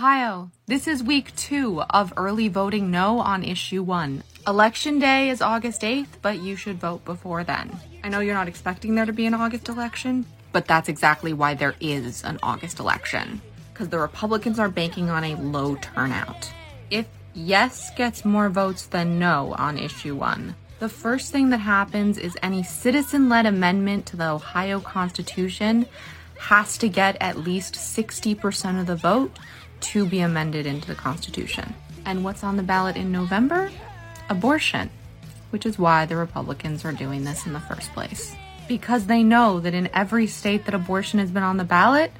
Ohio, this is week two of early voting no on issue one. Election day is August 8th, but you should vote before then. I know you're not expecting there to be an August election, but that's exactly why there is an August election. Because the Republicans are banking on a low turnout. If yes gets more votes than no on issue one, the first thing that happens is any citizen led amendment to the Ohio Constitution has to get at least 60% of the vote to be amended into the Constitution. And what's on the ballot in November? Abortion, which is why the Republicans are doing this in the first place. Because they know that in every state that abortion has been on the ballot,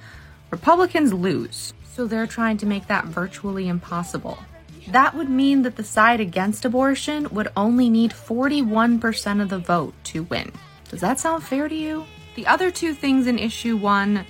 Republicans lose. So they're trying to make that virtually impossible. That would mean that the side against abortion would only need 41% of the vote to win. Does that sound fair to you? The other two things in issue one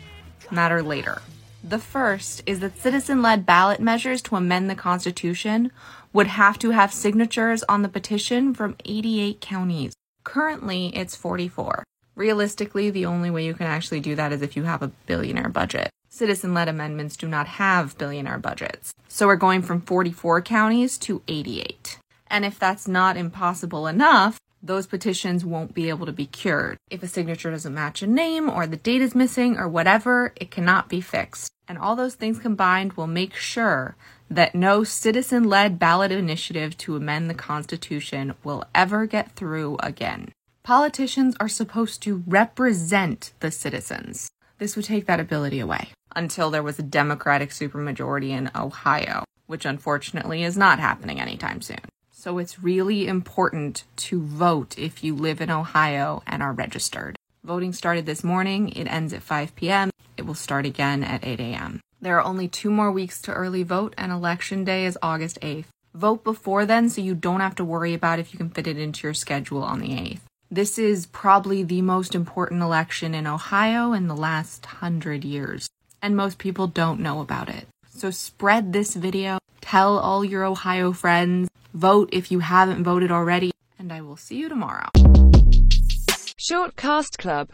matter later. The first is that citizen led ballot measures to amend the Constitution would have to have signatures on the petition from 88 counties. Currently, it's 44. Realistically, the only way you can actually do that is if you have a billionaire budget. Citizen led amendments do not have billionaire budgets. So we're going from 44 counties to 88. And if that's not impossible enough, those petitions won't be able to be cured. If a signature doesn't match a name or the date is missing or whatever, it cannot be fixed. And all those things combined will make sure that no citizen led ballot initiative to amend the Constitution will ever get through again. Politicians are supposed to represent the citizens. This would take that ability away until there was a Democratic supermajority in Ohio, which unfortunately is not happening anytime soon. So it's really important to vote if you live in Ohio and are registered. Voting started this morning. It ends at 5 p.m. It will start again at 8 a.m. There are only two more weeks to early vote, and election day is August 8th. Vote before then so you don't have to worry about if you can fit it into your schedule on the 8th. This is probably the most important election in Ohio in the last hundred years, and most people don't know about it. So spread this video, tell all your Ohio friends, Vote if you haven't voted already, and I will see you tomorrow. Short Cast Club